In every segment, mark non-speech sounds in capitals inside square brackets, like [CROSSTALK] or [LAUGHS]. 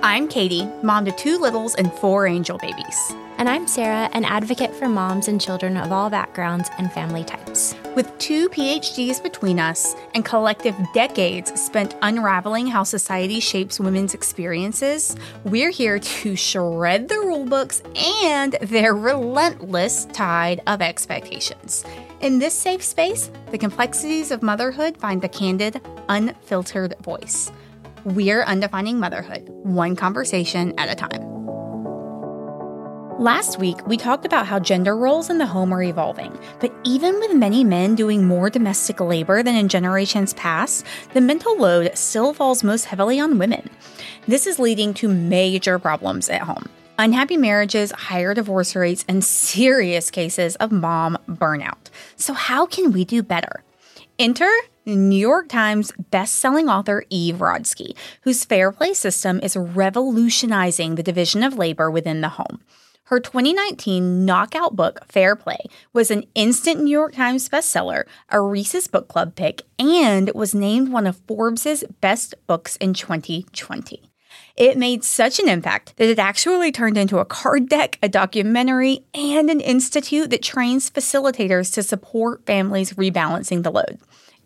I'm Katie, mom to two littles and four angel babies. And I'm Sarah, an advocate for moms and children of all backgrounds and family types. With two PhDs between us and collective decades spent unraveling how society shapes women's experiences, we're here to shred the rulebooks and their relentless tide of expectations. In this safe space, the complexities of motherhood find a candid, unfiltered voice. We're undefining motherhood, one conversation at a time. Last week, we talked about how gender roles in the home are evolving, but even with many men doing more domestic labor than in generations past, the mental load still falls most heavily on women. This is leading to major problems at home unhappy marriages, higher divorce rates, and serious cases of mom burnout. So, how can we do better? Enter New York Times best-selling author Eve Rodsky, whose Fair Play system is revolutionizing the division of labor within the home. Her 2019 knockout book, Fair Play, was an instant New York Times bestseller, a Reese's Book Club pick, and was named one of Forbes' best books in 2020. It made such an impact that it actually turned into a card deck, a documentary, and an institute that trains facilitators to support families rebalancing the load.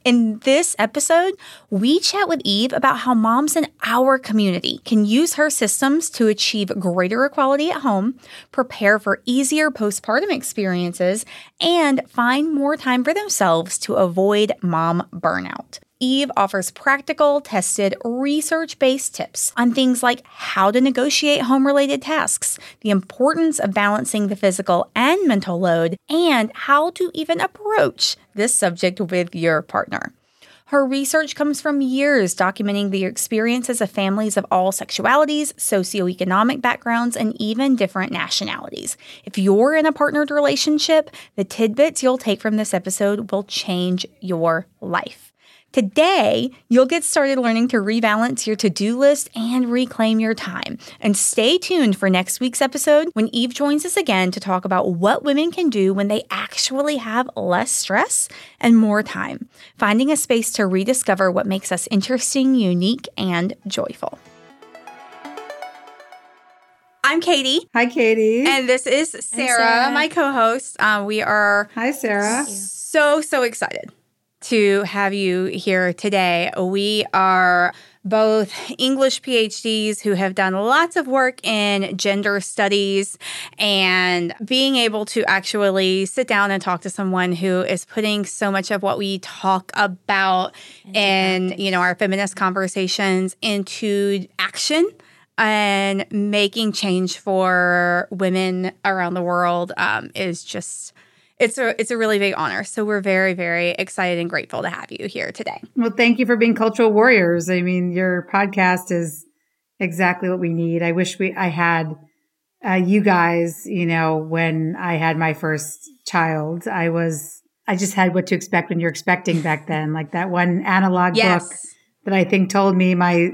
In this episode, we chat with Eve about how moms in our community can use her systems to achieve greater equality at home, prepare for easier postpartum experiences, and find more time for themselves to avoid mom burnout. Eve offers practical, tested, research based tips on things like how to negotiate home related tasks, the importance of balancing the physical and mental load, and how to even approach this subject with your partner. Her research comes from years documenting the experiences of families of all sexualities, socioeconomic backgrounds, and even different nationalities. If you're in a partnered relationship, the tidbits you'll take from this episode will change your life. Today, you'll get started learning to rebalance your to do list and reclaim your time. And stay tuned for next week's episode when Eve joins us again to talk about what women can do when they actually have less stress and more time, finding a space to rediscover what makes us interesting, unique, and joyful. I'm Katie. Hi, Katie. And this is Sarah, Sarah. my co host. Uh, we are. Hi, Sarah. So, so excited to have you here today. We are both English PhDs who have done lots of work in gender studies and being able to actually sit down and talk to someone who is putting so much of what we talk about in, you know, our feminist conversations into action and making change for women around the world um, is just it's a it's a really big honor. So we're very very excited and grateful to have you here today. Well, thank you for being cultural warriors. I mean, your podcast is exactly what we need. I wish we I had uh, you guys. You know, when I had my first child, I was I just had what to expect when you're expecting back then, like that one analog yes. book that I think told me my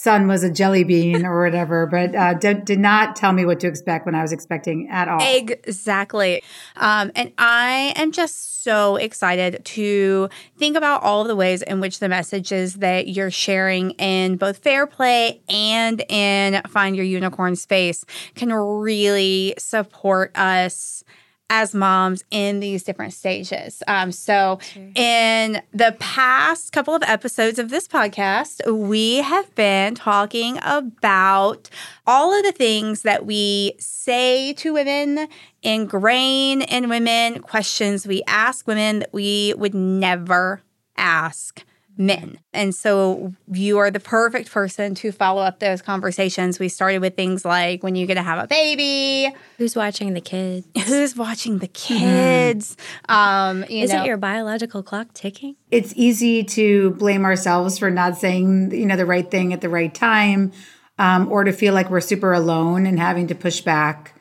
son was a jelly bean or whatever, but uh, did, did not tell me what to expect when I was expecting at all. Exactly. Um, and I am just so excited to think about all of the ways in which the messages that you're sharing in both Fair Play and in Find Your Unicorn Space can really support us as moms in these different stages. Um, so, sure. in the past couple of episodes of this podcast, we have been talking about all of the things that we say to women, ingrain in women, questions we ask women that we would never ask men. And so you are the perfect person to follow up those conversations. We started with things like when you're going to have a baby, who's watching the kids, who's watching the kids. Mm-hmm. Um, Is know. it your biological clock ticking? It's easy to blame ourselves for not saying, you know, the right thing at the right time, um, or to feel like we're super alone and having to push back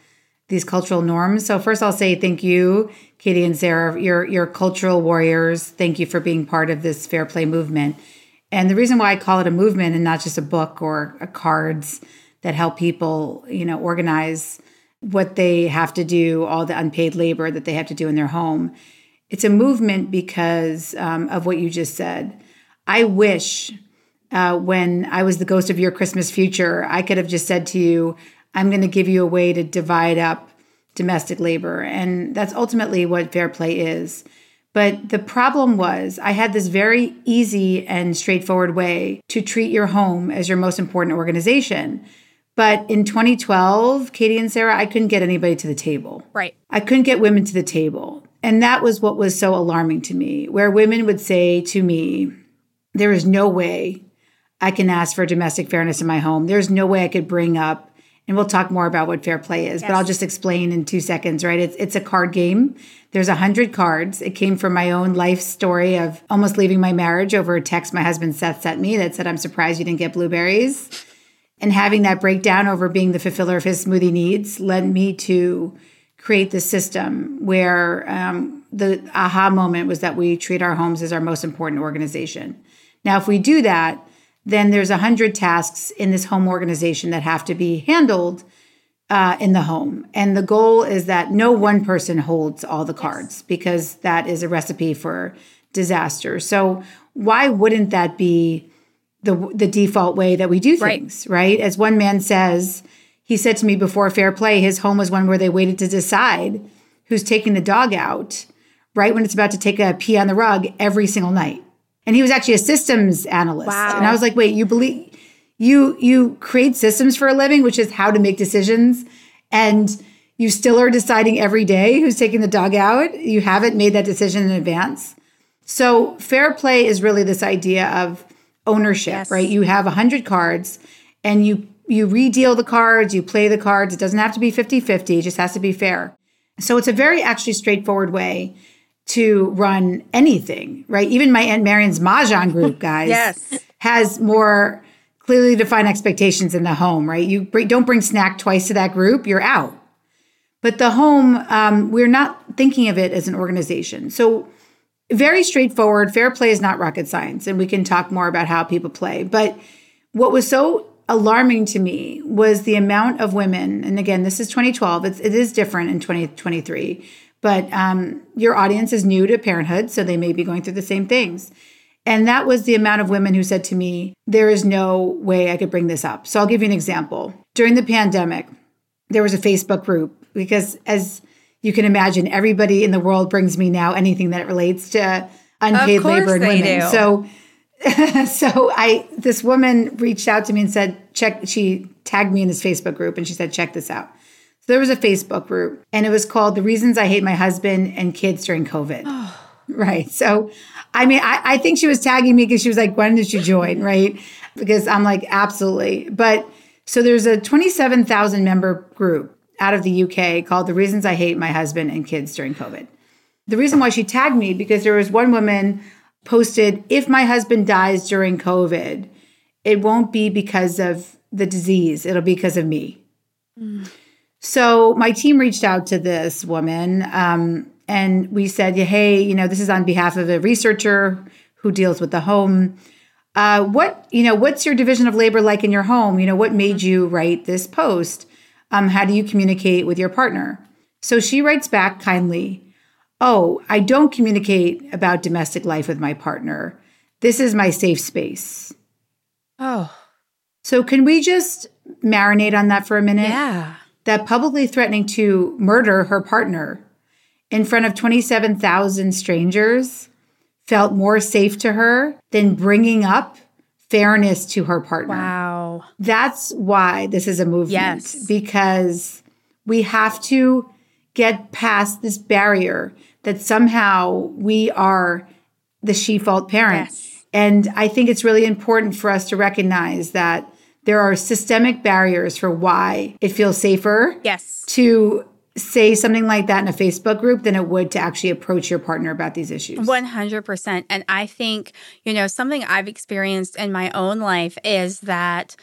these cultural norms. So first I'll say thank you, Katie and Sarah, you're, you're cultural warriors. Thank you for being part of this fair play movement. And the reason why I call it a movement and not just a book or a cards that help people, you know, organize what they have to do, all the unpaid labor that they have to do in their home. It's a movement because um, of what you just said. I wish uh, when I was the ghost of your Christmas future, I could have just said to you, I'm going to give you a way to divide up domestic labor. And that's ultimately what fair play is. But the problem was, I had this very easy and straightforward way to treat your home as your most important organization. But in 2012, Katie and Sarah, I couldn't get anybody to the table. Right. I couldn't get women to the table. And that was what was so alarming to me, where women would say to me, There is no way I can ask for domestic fairness in my home. There's no way I could bring up and we'll talk more about what fair play is, yes. but I'll just explain in two seconds, right? It's, it's a card game. There's a hundred cards. It came from my own life story of almost leaving my marriage over a text my husband Seth sent me that said, I'm surprised you didn't get blueberries. And having that breakdown over being the fulfiller of his smoothie needs led me to create the system where um, the aha moment was that we treat our homes as our most important organization. Now, if we do that, then there's a hundred tasks in this home organization that have to be handled uh, in the home. And the goal is that no one person holds all the cards yes. because that is a recipe for disaster. So why wouldn't that be the the default way that we do things, right? right? As one man says, he said to me before fair play, his home was one where they waited to decide who's taking the dog out right when it's about to take a pee on the rug every single night and he was actually a systems analyst. Wow. And I was like, wait, you believe you you create systems for a living, which is how to make decisions, and you still are deciding every day who's taking the dog out. You haven't made that decision in advance. So fair play is really this idea of ownership, yes. right? You have a hundred cards and you you redeal the cards, you play the cards. It doesn't have to be 50-50, it just has to be fair. So it's a very actually straightforward way to run anything, right? Even my Aunt Marion's Mahjong group, [LAUGHS] guys, yes. has more clearly defined expectations in the home, right? You bring, don't bring snack twice to that group, you're out. But the home, um, we're not thinking of it as an organization. So, very straightforward. Fair play is not rocket science, and we can talk more about how people play. But what was so alarming to me was the amount of women, and again, this is 2012, it's, it is different in 2023 but um, your audience is new to parenthood, so they may be going through the same things. And that was the amount of women who said to me, There is no way I could bring this up. So I'll give you an example. During the pandemic, there was a Facebook group because, as you can imagine, everybody in the world brings me now anything that relates to unpaid labor and women. Do. So, [LAUGHS] so I this woman reached out to me and said, "Check." She tagged me in this Facebook group and she said, "Check this out." There was a Facebook group and it was called The Reasons I Hate My Husband and Kids During COVID. [LAUGHS] Right. So, I mean, I, I think she was tagging me because she was like, when did you join? Right. Because I'm like, absolutely. But so there's a 27,000 member group out of the UK called The Reasons I Hate My Husband and Kids During COVID. The reason why she tagged me because there was one woman posted, if my husband dies during COVID, it won't be because of the disease, it'll be because of me. Mm. So my team reached out to this woman um, and we said, hey, you know, this is on behalf of a researcher who deals with the home. Uh, what, you know, what's your division of labor like in your home? You know, what made you write this post? Um, how do you communicate with your partner? So she writes back kindly, Oh, I don't communicate about domestic life with my partner. This is my safe space. Oh. So can we just marinate on that for a minute? Yeah that publicly threatening to murder her partner in front of 27,000 strangers felt more safe to her than bringing up fairness to her partner. Wow. That's why this is a movement yes. because we have to get past this barrier that somehow we are the she fault parent. Yes. And I think it's really important for us to recognize that there are systemic barriers for why it feels safer yes to say something like that in a Facebook group than it would to actually approach your partner about these issues. 100%. And I think, you know, something I've experienced in my own life is that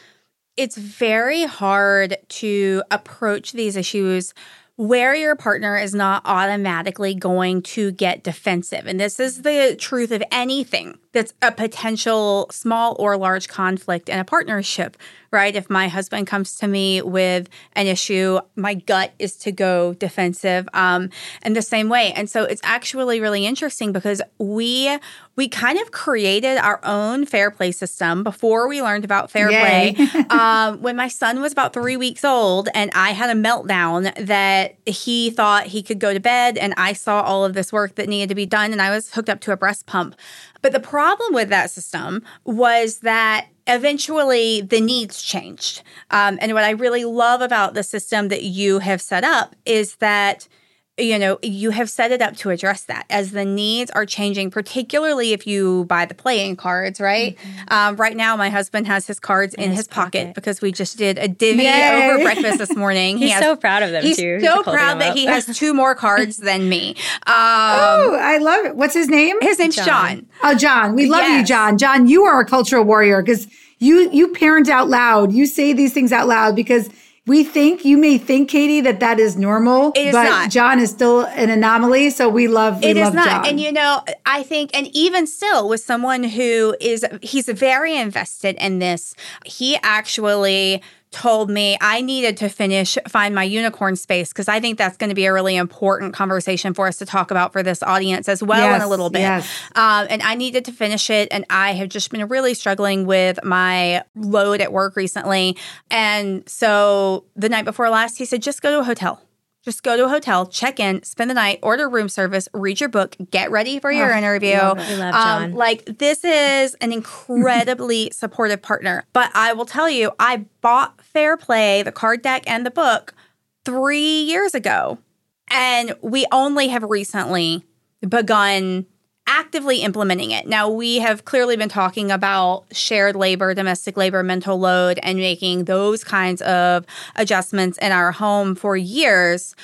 it's very hard to approach these issues where your partner is not automatically going to get defensive. And this is the truth of anything that's a potential small or large conflict in a partnership, right? If my husband comes to me with an issue, my gut is to go defensive um, in the same way. And so it's actually really interesting because we we kind of created our own fair play system before we learned about fair Yay. play. [LAUGHS] um, when my son was about three weeks old, and I had a meltdown that he thought he could go to bed, and I saw all of this work that needed to be done, and I was hooked up to a breast pump. But the problem with that system was that eventually the needs changed. Um, and what I really love about the system that you have set up is that you know, you have set it up to address that as the needs are changing, particularly if you buy the playing cards, right? Mm-hmm. Um, right now, my husband has his cards in, in his, his pocket. pocket. because we just did a divvy Yay. over [LAUGHS] breakfast this morning. he's he has, so proud of them, he's too. so proud that he has [LAUGHS] two more cards than me. Um, oh, I love it. What's his name? His name's John. John. Oh, John. We love yes. you, John. John, you are a cultural warrior because you you parent out loud. You say these things out loud because – we think you may think katie that that is normal it is but not. john is still an anomaly so we love we it love is not john. and you know i think and even still with someone who is he's very invested in this he actually told me I needed to finish Find My Unicorn Space because I think that's going to be a really important conversation for us to talk about for this audience as well yes, in a little bit. Yes. Um, and I needed to finish it. And I have just been really struggling with my load at work recently. And so the night before last, he said, just go to a hotel. Just go to a hotel, check in, spend the night, order room service, read your book, get ready for your oh, interview. Love we love John. Um, like this is an incredibly [LAUGHS] supportive partner. But I will tell you, I bought Fair Play, the card deck, and the book three years ago, and we only have recently begun actively implementing it. Now, we have clearly been talking about shared labor, domestic labor, mental load, and making those kinds of adjustments in our home for years,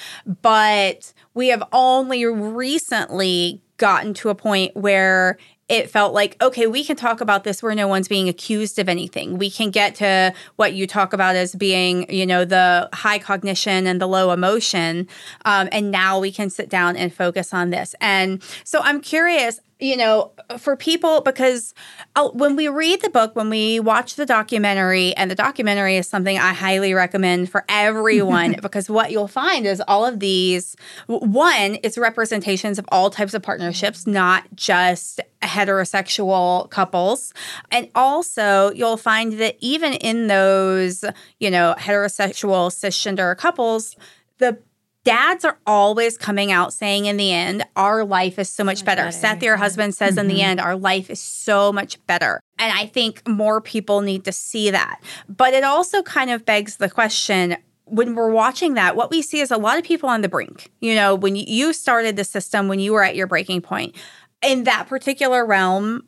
but we have only recently gotten to a point where it felt like okay we can talk about this where no one's being accused of anything. We can get to what you talk about as being you know the high cognition and the low emotion um, and now we can sit down and focus on this. And so i'm curious you know, for people, because uh, when we read the book, when we watch the documentary, and the documentary is something I highly recommend for everyone, [LAUGHS] because what you'll find is all of these one, it's representations of all types of partnerships, not just heterosexual couples. And also, you'll find that even in those, you know, heterosexual cisgender couples, the dads are always coming out saying in the end, our life is so much better. Seth, your husband, says mm-hmm. in the mm-hmm. end, our life is so much better. And I think more people need to see that. But it also kind of begs the question when we're watching that, what we see is a lot of people on the brink. You know, when you started the system, when you were at your breaking point, in that particular realm,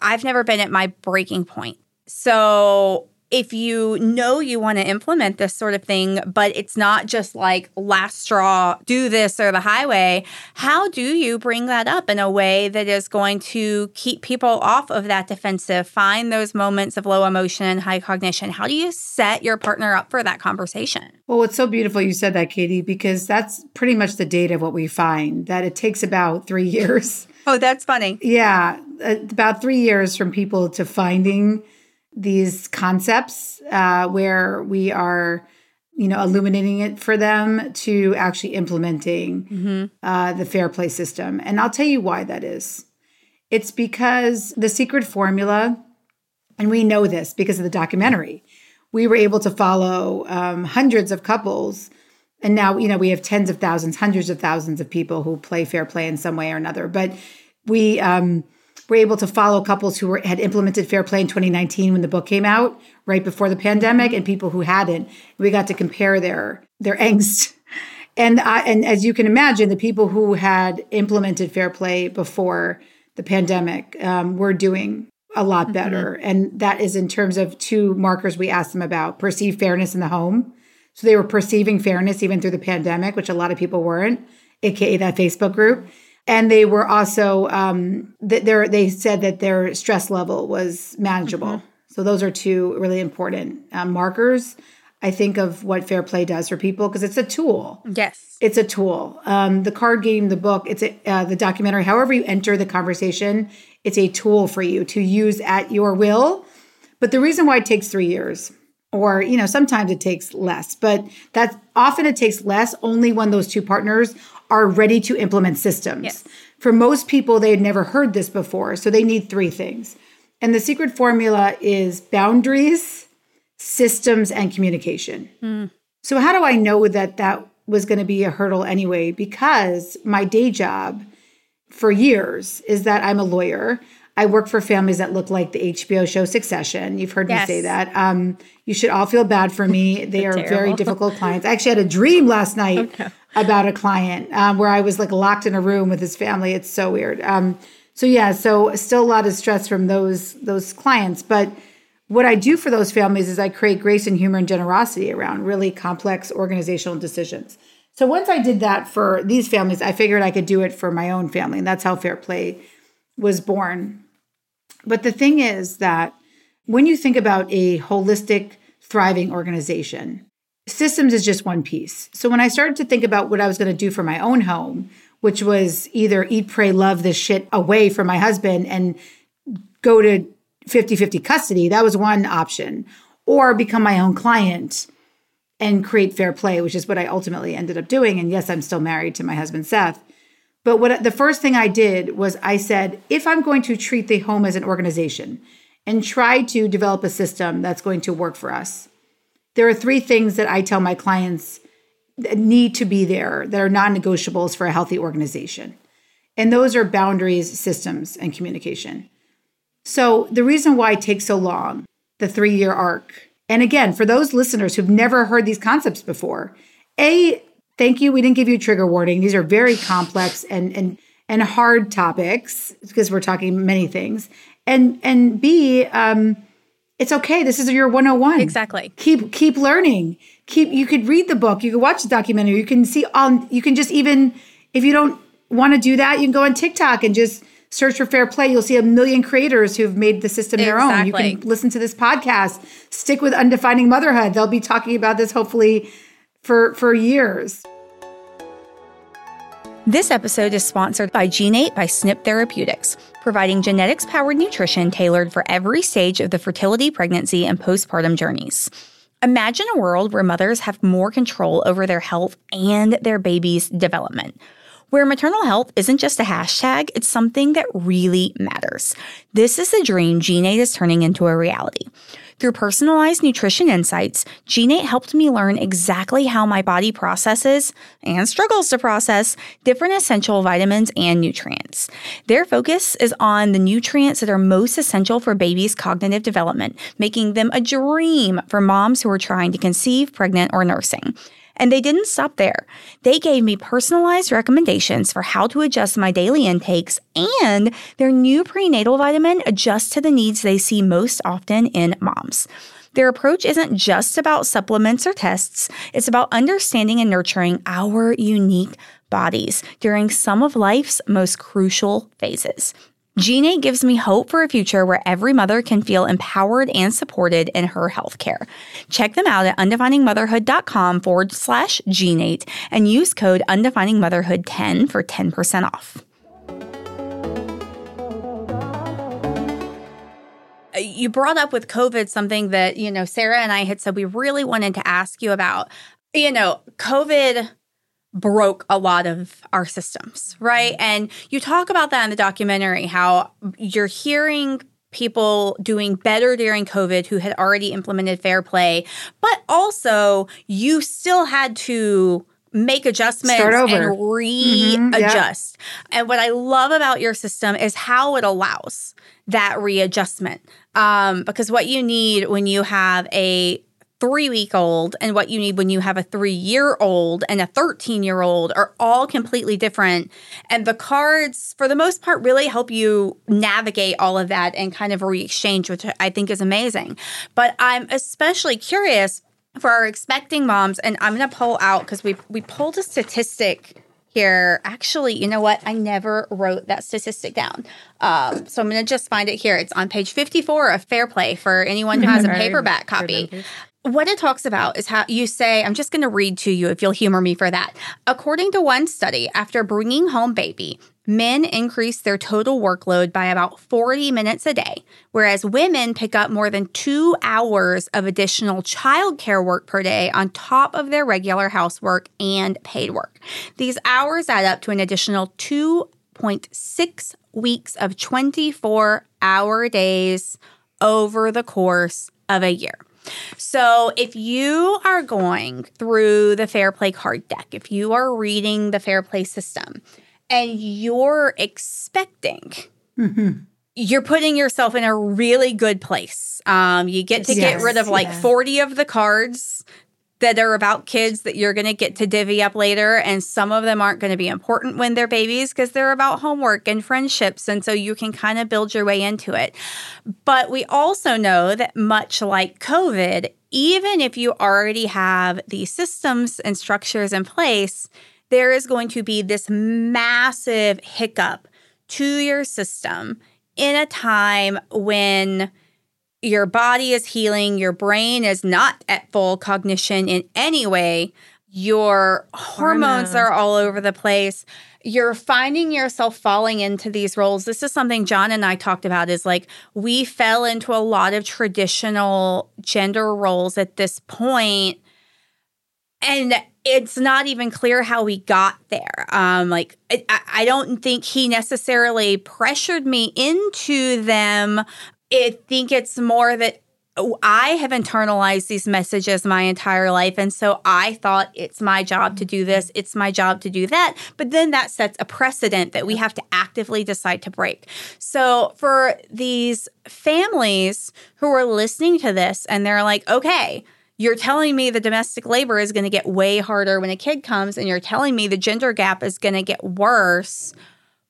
I've never been at my breaking point. So if you know you want to implement this sort of thing, but it's not just like last straw, do this or the highway, how do you bring that up in a way that is going to keep people off of that defensive, find those moments of low emotion and high cognition? How do you set your partner up for that conversation? Well, it's so beautiful you said that, Katie, because that's pretty much the data of what we find that it takes about three [LAUGHS] years. Oh, that's funny. Yeah, uh, about three years from people to finding these concepts uh, where we are you know illuminating it for them to actually implementing mm-hmm. uh, the fair play system. And i'll tell you why that is. It's because the secret formula and we know this because of the documentary we were able to follow um, hundreds of couples. And now you know we have tens of thousands hundreds of thousands of people who play fair play in some way or another. But we um, were able to follow couples who were, had implemented fair play in 2019 when the book came out, right before the pandemic, and people who hadn't. We got to compare their their angst. And I, and as you can imagine, the people who had implemented fair play before the pandemic um, were doing a lot mm-hmm. better. Mm-hmm. And that is in terms of two markers we asked them about perceived fairness in the home. So they were perceiving fairness even through the pandemic, which a lot of people weren't, aka that Facebook group and they were also um, they they said that their stress level was manageable. Mm-hmm. So those are two really important um, markers. I think of what fair play does for people because it's a tool. Yes. It's a tool. Um, the card game, the book, it's a, uh, the documentary. However you enter the conversation, it's a tool for you to use at your will. But the reason why it takes three years, or you know, sometimes it takes less, but that often it takes less only when those two partners are ready to implement systems. Yes. For most people, they had never heard this before, so they need three things. And the secret formula is boundaries, systems, and communication. So, how do I know that that was going to be a hurdle anyway? Because my day job for years is that I'm a lawyer. I work for families that look like the HBO show Succession. You've heard Yes. me say that. Um, you should all feel bad for me. [LAUGHS] They are very difficult clients. I actually had a dream last night [LAUGHS] about a client um, where I was like locked in a room with his family. It's so weird. Um, so yeah, so still a lot of stress from those those clients, but what I do for those families is I create grace and humor and generosity around really complex organizational decisions. So once I did that for these families, I figured I could do it for my own family. And that's how Fair Play was born. But the thing is that when you think about a holistic, thriving organization, systems is just one piece. So when I started to think about what I was going to do for my own home, which was either eat, pray, love this shit away from my husband and go to 50 50 custody, that was one option, or become my own client and create fair play, which is what I ultimately ended up doing. And yes, I'm still married to my husband, Seth. But what the first thing I did was I said, if I'm going to treat the home as an organization and try to develop a system that's going to work for us, there are three things that I tell my clients that need to be there that are non negotiables for a healthy organization. And those are boundaries, systems, and communication. So, the reason why it takes so long, the three year arc, and again, for those listeners who've never heard these concepts before, A, thank you. We didn't give you trigger warning. These are very complex and, and, and hard topics because we're talking many things. And, and B, um, it's okay. This is your 101. Exactly. Keep keep learning. Keep you could read the book, you could watch the documentary, you can see on you can just even if you don't want to do that, you can go on TikTok and just search for fair play. You'll see a million creators who've made the system their own. You can listen to this podcast, stick with undefining motherhood. They'll be talking about this hopefully for for years. This episode is sponsored by Gene8 by SNP Therapeutics, providing genetics powered nutrition tailored for every stage of the fertility, pregnancy, and postpartum journeys. Imagine a world where mothers have more control over their health and their baby's development. Where maternal health isn't just a hashtag, it's something that really matters. This is the dream Gene8 is turning into a reality. Through personalized nutrition insights, Gene8 helped me learn exactly how my body processes and struggles to process different essential vitamins and nutrients. Their focus is on the nutrients that are most essential for babies' cognitive development, making them a dream for moms who are trying to conceive, pregnant, or nursing. And they didn't stop there. They gave me personalized recommendations for how to adjust my daily intakes, and their new prenatal vitamin adjusts to the needs they see most often in moms. Their approach isn't just about supplements or tests, it's about understanding and nurturing our unique bodies during some of life's most crucial phases. Gene8 gives me hope for a future where every mother can feel empowered and supported in her healthcare. Check them out at undefiningmotherhood.com forward slash Gene8 and use code undefiningmotherhood10 for 10% off. Uh, You brought up with COVID something that, you know, Sarah and I had said we really wanted to ask you about. You know, COVID broke a lot of our systems, right? And you talk about that in the documentary how you're hearing people doing better during COVID who had already implemented fair play, but also you still had to make adjustments and Mhm, yeah. readjust. And what I love about your system is how it allows that readjustment. Um, because what you need when you have a three week old and what you need when you have a three year old and a 13 year old are all completely different. And the cards, for the most part, really help you navigate all of that and kind of re exchange, which I think is amazing. But I'm especially curious for our expecting moms, and I'm going to pull out because we, we pulled a statistic here. Actually, you know what? I never wrote that statistic down. Um, so I'm going to just find it here. It's on page 54 of Fair Play for anyone who [LAUGHS] has a paperback copy. What it talks about is how you say, I'm just going to read to you if you'll humor me for that. According to one study, after bringing home baby, men increase their total workload by about 40 minutes a day, whereas women pick up more than two hours of additional childcare work per day on top of their regular housework and paid work. These hours add up to an additional 2.6 weeks of 24 hour days over the course of a year. So, if you are going through the Fair Play card deck, if you are reading the Fair Play system, and you're expecting, mm-hmm. you're putting yourself in a really good place. Um, you get to yes, get rid of like yeah. 40 of the cards that are about kids that you're going to get to divvy up later. And some of them aren't going to be important when they're babies because they're about homework and friendships. And so you can kind of build your way into it. But we also know that much like COVID, even if you already have the systems and structures in place, there is going to be this massive hiccup to your system in a time when your body is healing, your brain is not at full cognition in any way, your hormones are all over the place. You're finding yourself falling into these roles. This is something John and I talked about is like we fell into a lot of traditional gender roles at this point and it's not even clear how we got there. Um, like I, I don't think he necessarily pressured me into them. I think it's more that oh, I have internalized these messages my entire life. And so I thought it's my job to do this, it's my job to do that. But then that sets a precedent that we have to actively decide to break. So for these families who are listening to this and they're like, okay, you're telling me the domestic labor is going to get way harder when a kid comes, and you're telling me the gender gap is going to get worse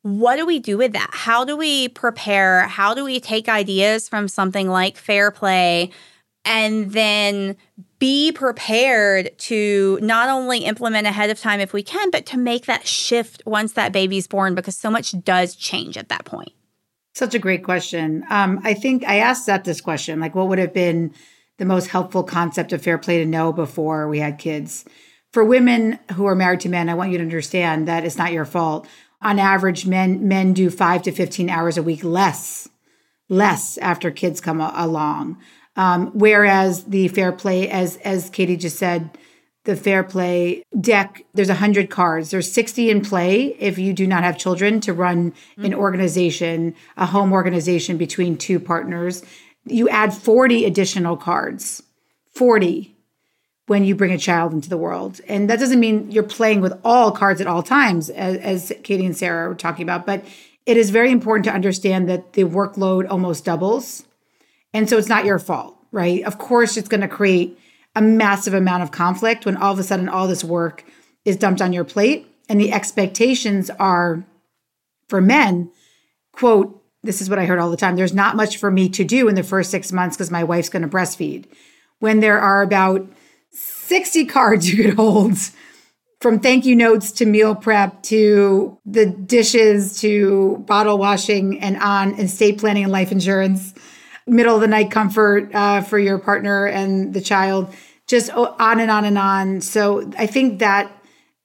what do we do with that? How do we prepare? How do we take ideas from something like fair play and then be prepared to not only implement ahead of time if we can, but to make that shift once that baby's born because so much does change at that point? Such a great question. Um, I think I asked Seth this question like, what would have been the most helpful concept of fair play to know before we had kids? For women who are married to men, I want you to understand that it's not your fault on average men men do 5 to 15 hours a week less less after kids come a- along. Um, whereas the fair play as as katie just said the fair play deck there's 100 cards. There's 60 in play if you do not have children to run an organization a home organization between two partners. You add 40 additional cards. 40 when you bring a child into the world. And that doesn't mean you're playing with all cards at all times, as, as Katie and Sarah were talking about, but it is very important to understand that the workload almost doubles. And so it's not your fault, right? Of course, it's going to create a massive amount of conflict when all of a sudden all this work is dumped on your plate. And the expectations are for men, quote, this is what I heard all the time there's not much for me to do in the first six months because my wife's going to breastfeed. When there are about 60 cards you could hold from thank you notes to meal prep to the dishes to bottle washing and on estate planning and life insurance middle of the night comfort uh, for your partner and the child just on and on and on. So i think that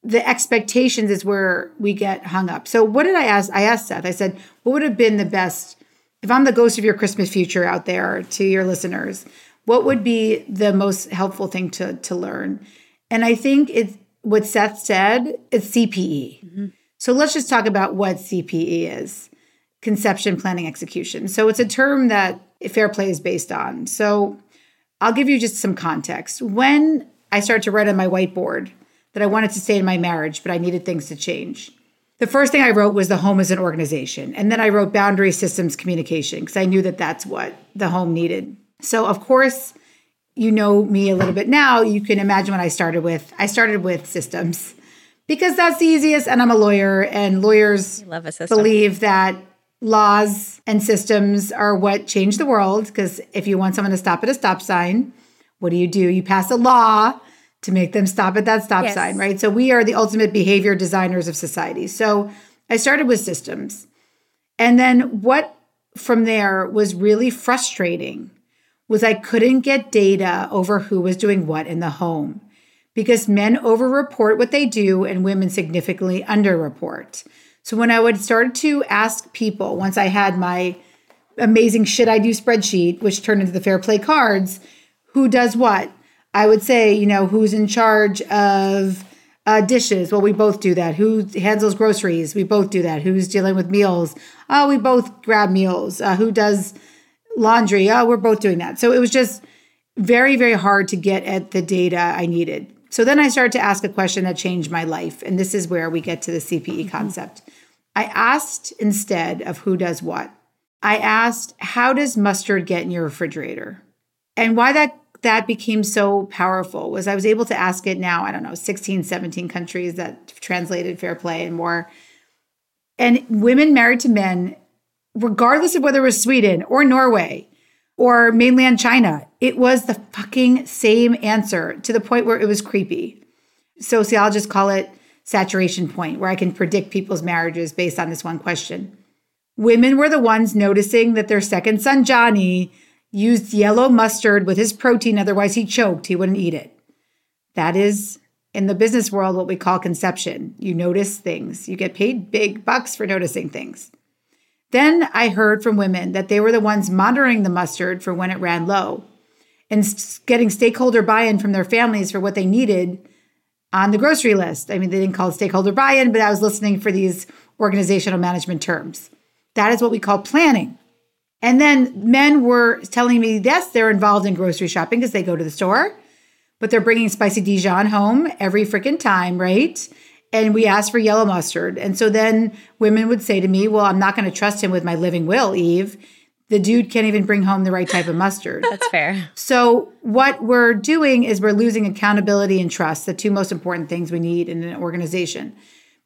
the expectations is where we get hung up. So what did i ask i asked seth i said what would have been the best if i'm the ghost of your christmas future out there to your listeners what would be the most helpful thing to to learn? And I think it's what Seth said, it's CPE. Mm-hmm. So let's just talk about what CPE is. Conception planning execution. So it's a term that fair play is based on. So I'll give you just some context. When I started to write on my whiteboard that I wanted to stay in my marriage, but I needed things to change. The first thing I wrote was the home as an organization. And then I wrote boundary systems communication because I knew that that's what the home needed. So, of course, you know me a little bit now. You can imagine what I started with. I started with systems because that's the easiest, and I'm a lawyer, and lawyers believe that laws and systems are what change the world. Because if you want someone to stop at a stop sign, what do you do? You pass a law to make them stop at that stop yes. sign, right? So we are the ultimate behavior designers of society. So I started with systems. And then what from there was really frustrating was I couldn't get data over who was doing what in the home because men overreport what they do and women significantly underreport. So when I would start to ask people, once I had my amazing shit I do spreadsheet, which turned into the fair play cards, who does what? I would say, you know, who's in charge of uh, dishes? Well, we both do that. Who handles groceries? We both do that. Who's dealing with meals? Oh, we both grab meals. Uh, who does laundry? Oh, we're both doing that. So it was just very, very hard to get at the data I needed. So then I started to ask a question that changed my life. And this is where we get to the CPE mm-hmm. concept. I asked instead of who does what, I asked, how does mustard get in your refrigerator? And why that that became so powerful was I was able to ask it now, I don't know, 16, 17 countries that translated fair play and more. And women married to men, regardless of whether it was Sweden or Norway or mainland China, it was the fucking same answer to the point where it was creepy. Sociologists call it saturation point, where I can predict people's marriages based on this one question. Women were the ones noticing that their second son, Johnny, used yellow mustard with his protein, otherwise, he choked, he wouldn't eat it. That is, in the business world, what we call conception. You notice things, you get paid big bucks for noticing things. Then I heard from women that they were the ones monitoring the mustard for when it ran low and getting stakeholder buy in from their families for what they needed on the grocery list. I mean, they didn't call it stakeholder buy in, but I was listening for these organizational management terms. That is what we call planning. And then men were telling me, yes, they're involved in grocery shopping because they go to the store, but they're bringing spicy Dijon home every freaking time, right? And we asked for yellow mustard. And so then women would say to me, well, I'm not going to trust him with my living will, Eve. The dude can't even bring home the right type of mustard. That's fair. So, what we're doing is we're losing accountability and trust, the two most important things we need in an organization.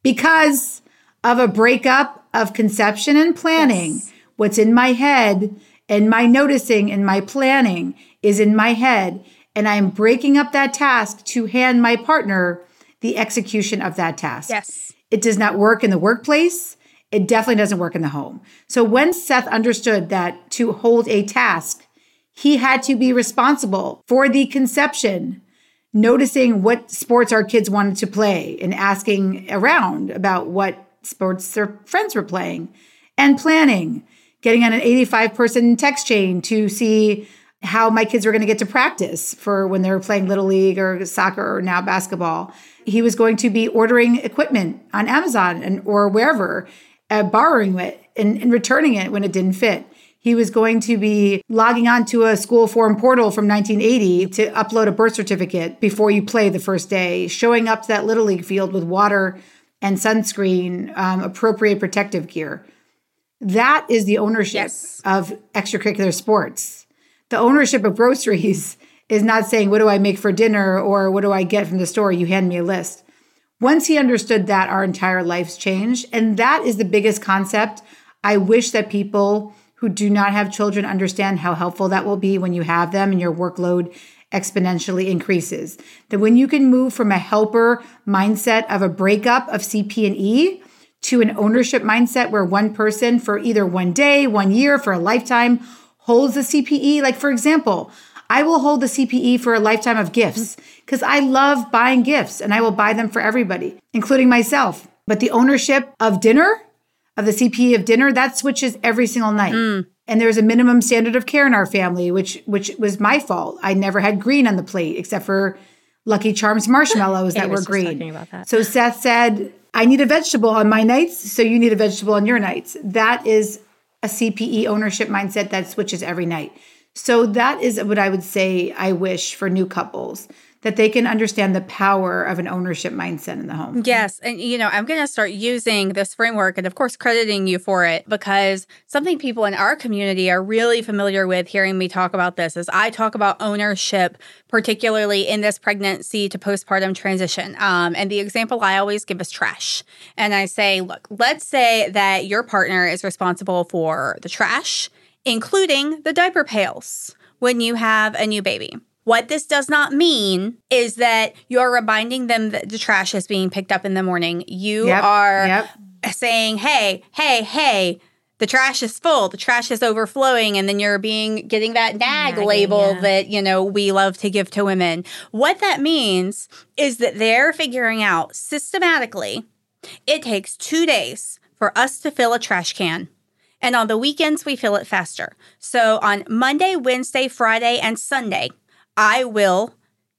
Because of a breakup of conception and planning. Yes. What's in my head and my noticing and my planning is in my head. And I'm breaking up that task to hand my partner the execution of that task. Yes. It does not work in the workplace. It definitely doesn't work in the home. So when Seth understood that to hold a task, he had to be responsible for the conception, noticing what sports our kids wanted to play and asking around about what sports their friends were playing, and planning, getting on an 85 person text chain to see how my kids were going to get to practice for when they were playing little league or soccer or now basketball. He was going to be ordering equipment on Amazon and or wherever, uh, borrowing it and, and returning it when it didn't fit. He was going to be logging on to a school form portal from 1980 to upload a birth certificate before you play the first day, showing up to that little league field with water and sunscreen, um, appropriate protective gear. That is the ownership yes. of extracurricular sports. The ownership of groceries is not saying, What do I make for dinner? or What do I get from the store? You hand me a list. Once he understood that, our entire lives changed. And that is the biggest concept. I wish that people who do not have children understand how helpful that will be when you have them and your workload exponentially increases. That when you can move from a helper mindset of a breakup of CP and E to an ownership mindset where one person for either one day, one year, for a lifetime holds the CPE. Like, for example, I will hold the CPE for a lifetime of gifts because I love buying gifts and I will buy them for everybody, including myself. But the ownership of dinner, of the CPE of dinner, that switches every single night. Mm and there's a minimum standard of care in our family which which was my fault i never had green on the plate except for lucky charms marshmallows [LAUGHS] that were green that. so seth said i need a vegetable on my nights so you need a vegetable on your nights that is a cpe ownership mindset that switches every night. So that is what i would say i wish for new couples that they can understand the power of an ownership mindset in the home. Yes. And, you know, I'm going to start using this framework and, of course, crediting you for it because something people in our community are really familiar with hearing me talk about this is I talk about ownership, particularly in this pregnancy to postpartum transition. Um, and the example I always give is trash. And I say, look, let's say that your partner is responsible for the trash, including the diaper pails when you have a new baby. What this does not mean is that you're reminding them that the trash is being picked up in the morning. You yep, are yep. saying, hey, hey, hey, the trash is full, the trash is overflowing, and then you're being getting that nag Nagging, label yeah. that, you know, we love to give to women. What that means is that they're figuring out systematically it takes two days for us to fill a trash can. And on the weekends, we fill it faster. So on Monday, Wednesday, Friday, and Sunday, I will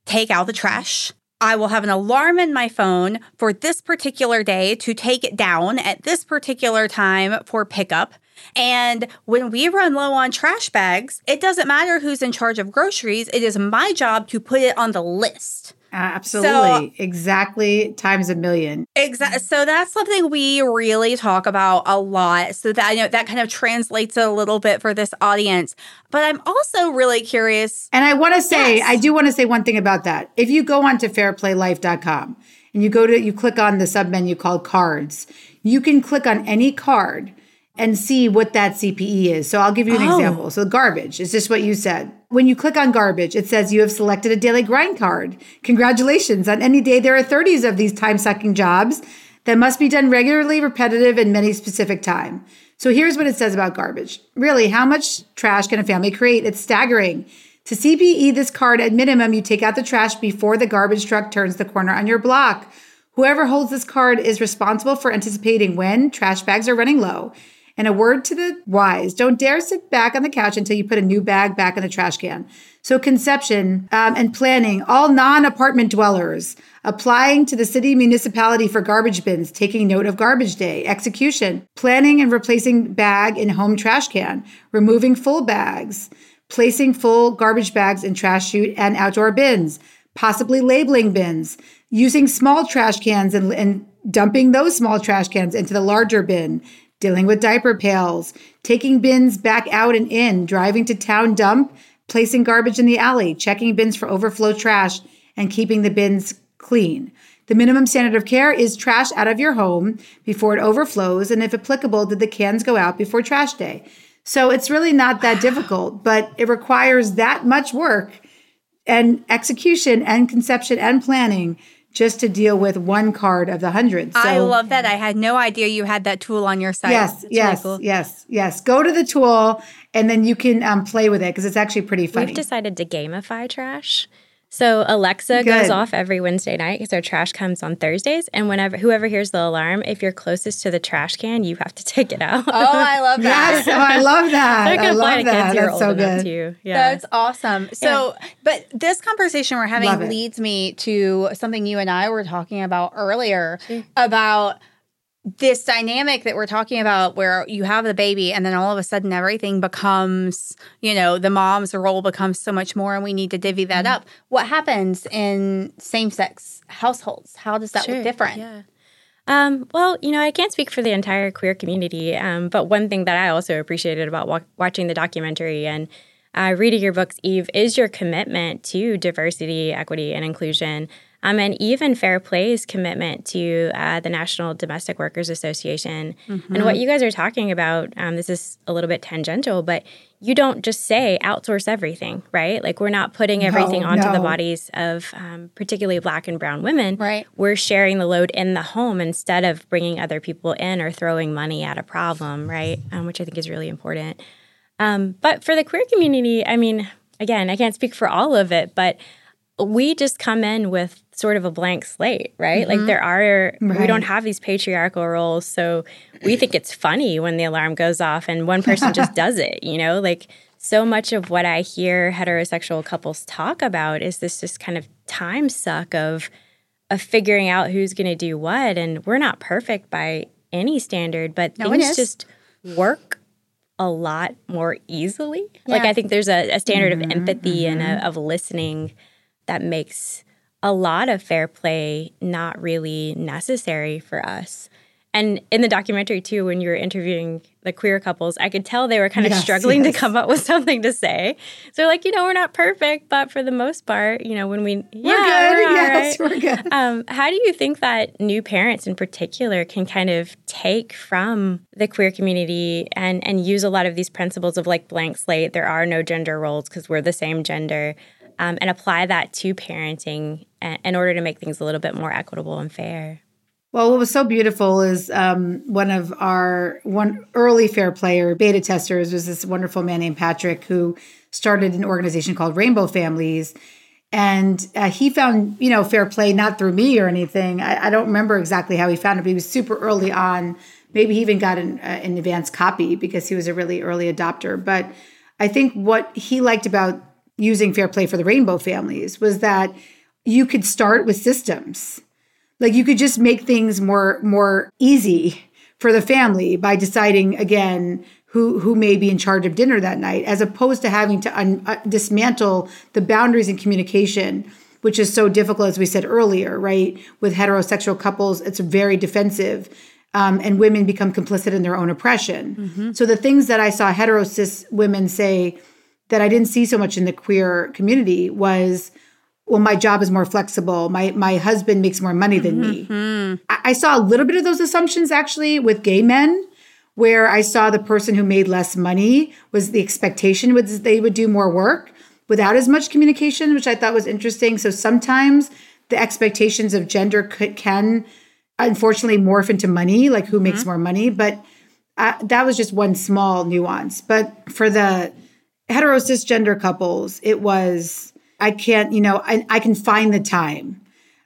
take out the trash. I will have an alarm in my phone for this particular day to take it down at this particular time for pickup. And when we run low on trash bags, it doesn't matter who's in charge of groceries. It is my job to put it on the list. Absolutely. exactly times a million. Exactly. So that's something we really talk about a lot. So that I know that kind of translates a little bit for this audience. But I'm also really curious. And I want to say, Yes. I do want to say one thing about that. If you go on to fairplaylife.com and you go to, you click on the submenu called cards, you can click on any card and see what that CPE is. So I'll give you an Oh. example. So garbage is just what you said. When you click on garbage, it says you have selected a daily grind card. Congratulations. On any day, there are 30s of these time sucking jobs that must be done regularly, repetitive, and many specific time. So here's what it says about garbage. Really, how much trash can a family create? It's staggering. To CPE this card, at minimum, you take out the trash before the garbage truck turns the corner on your block. Whoever holds this card is responsible for anticipating when trash bags are running low. And a word to the wise don't dare sit back on the couch until you put a new bag back in the trash can. So, conception um, and planning, all non apartment dwellers, applying to the city municipality for garbage bins, taking note of garbage day, execution, planning and replacing bag in home trash can, removing full bags, placing full garbage bags in trash chute and outdoor bins, possibly labeling bins, using small trash cans and, and dumping those small trash cans into the larger bin, dealing with diaper pails, taking bins back out and in, driving to town dump, placing garbage in the alley, checking bins for overflow trash, and keeping the bins clean. The minimum standard of care is trash out of your home before it overflows, and if applicable, did the cans go out before trash day? So it's really not that difficult, but it requires that much work and execution and conception and planning just to deal with one card of the hundred. So, I love that. I had no idea you had that tool on your site. Yes, It's yes, really cool. yes, yes. Go to the tool and then you can um, play with it because it's actually pretty funny. We've decided to gamify trash. So Alexa Good. goes off every Wednesday night because our trash comes on Thursdays, and whenever whoever hears the alarm, if you're closest to the trash can, you have to [LAUGHS] take it out. Oh, I love that. yes, oh, I love that. [LAUGHS] They're I gonna apply love to that. kids who are That's old so enough good. too. Yeah, That's awesome. So, but this conversation we're having leads me to something you and I were talking about earlier about this dynamic that we're talking about where you have the baby and then all of a sudden everything becomes, you know, the mom's role becomes so much more and we need to divvy that Mm-hmm. up. What happens in same sex households? How does that Sure, look different? Yeah. Um, well, you know, I can't speak for the entire queer community, um, but one thing that I also appreciated about wa- watching the documentary and uh, reading your books, Eve, is your commitment to diversity, equity, and inclusion. Um, and even Fair Play's commitment to uh, the National Domestic Workers Association. And what you guys are talking about, um, this is a little bit tangential, but you don't just say outsource everything, right? Like we're not putting everything onto the bodies of um, particularly Black and Brown women. Right. We're sharing the load in the home instead of bringing other people in or throwing money at a problem, right? Um, which I think is really important. Um, but for the queer community, I mean, again, I can't speak for all of it, but we just come in with sort of a blank slate, right? Like mm-hmm. there are, we don't have these patriarchal roles. So we think it's funny when the alarm goes off and one person just [LAUGHS] does it, you know? Like so much of what I hear heterosexual couples talk about is this just kind of time suck of, of figuring out who's going to do what. And we're not perfect by any standard, but No things just work a lot more easily. Like I think there's a, a standard of mm-hmm. empathy and a, mm-hmm. of listening that makes a lot of fair play not really necessary for us. And in the documentary too, when you were interviewing the queer couples, I could tell they were kind of Yes, struggling yes. to come up with something to say. So they're like, you know, we're not perfect, but for the most part, you know, when we We're yeah, good. we're yes, right. we're good. Um, how do you think that new parents in particular can kind of take from the queer community and, and use a lot of these principles of like blank slate, there are no gender roles because we're the same gender, um, and apply that to parenting a- in order to make things a little bit more equitable and fair? Well, what was so beautiful is um, one of our one early fair player beta testers was this wonderful man named Patrick who started an organization called Rainbow Families, and uh, he found you know fair play not through me or anything. I, I, don't remember exactly how he found it, but he was super early on. Maybe he even got an, uh, an advanced copy because he was a really early adopter. But I think what he liked about using fair play for the Rainbow Families was that you could start with systems. Like you could just make things more more easy for the family by deciding again who who may be in charge of dinner that night as opposed to having to un, uh, dismantle the boundaries in communication which is so difficult as we said earlier right? With heterosexual couples it's very defensive um, and women become complicit in their own oppression. Mm-hmm. so the things that i saw hetero cis women say that i didn't see so much in the queer community was well, my job is more flexible. My my husband makes more money than mm-hmm. me. I, I saw a little bit of those assumptions actually with gay men, where I saw the person who made less money was the expectation was they would do more work without as much communication, which I thought was interesting. So sometimes the expectations of gender could, can unfortunately morph into money, like who mm-hmm. makes more money. But uh, that was just one small nuance. But for the hetero cisgender couples, it was I can't, you know, I, I can find the time.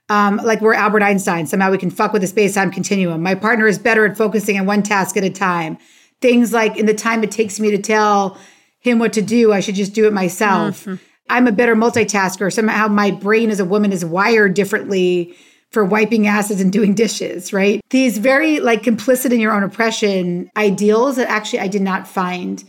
Um, like we're Albert Einstein. Somehow we can fuck with the space time continuum. My partner is better at focusing on one task at a time. Things like in the time it takes me to tell him what to do, I should just do it myself. Mm-hmm. I'm a better multitasker. Somehow my brain as a woman is wired differently for wiping asses and doing dishes, right? These very like complicit in your own oppression ideals that actually I did not find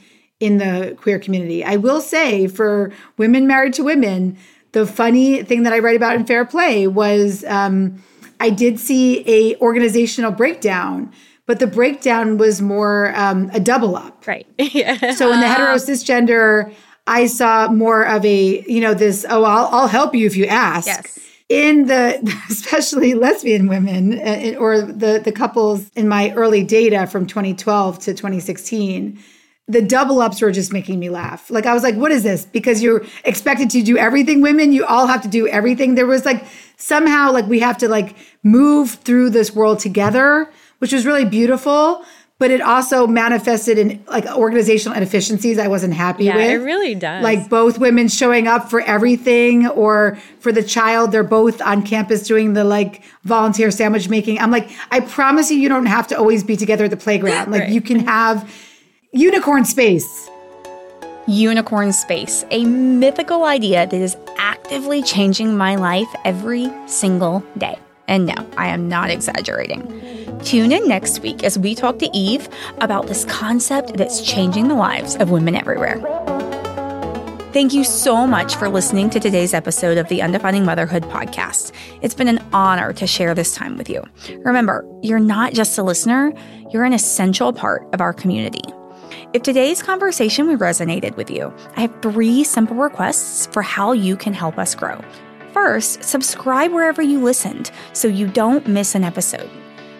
in the queer community. I will say for women married to women, the funny thing that I write about in Fair Play was um, I did see a organizational breakdown, but the breakdown was more um, a double up. Right. yeah. [LAUGHS] So in the hetero cisgender, I saw more of a you know this oh I'll I'll help you if you ask. Yes. In the [LAUGHS] especially lesbian women uh, or the the couples in my early data from 2012 to 2016 the double ups were just making me laugh. Like I was like, what is this? Because you're expected to do everything, women, you all have to do everything. There was like somehow like we have to like move through this world together, which was really beautiful. But it also manifested in like organizational inefficiencies I wasn't happy yeah, with. It really does. Like both women showing up for everything or for the child, they're both on campus doing the like volunteer sandwich making. I'm like, I promise you, you don't have to always be together at the playground. Like right. you can have Unicorn Space. Unicorn Space, a mythical idea that is actively changing my life every single day. And no, I am not exaggerating. Tune in next week as we talk to Eve about this concept that's changing the lives of women everywhere. Thank you so much for listening to today's episode of the Undefining Motherhood podcast. It's been an honor to share this time with you. Remember, you're not just a listener, you're an essential part of our community. If today's conversation resonated with you, I have three simple requests for how you can help us grow. First, subscribe wherever you listened so you don't miss an episode.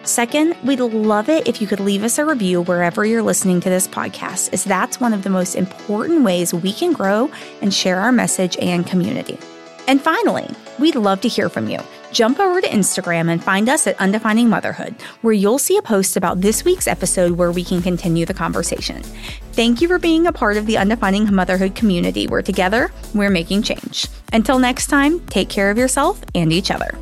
Second, we'd love it if you could leave us a review wherever you're listening to this podcast, as that's one of the most important ways we can grow and share our message and community. And finally, we'd love to hear from you jump over to Instagram and find us at Undefining Motherhood, where you'll see a post about this week's episode where we can continue the conversation. Thank you for being a part of the Undefining Motherhood community, where together we're making change. Until next time, take care of yourself and each other.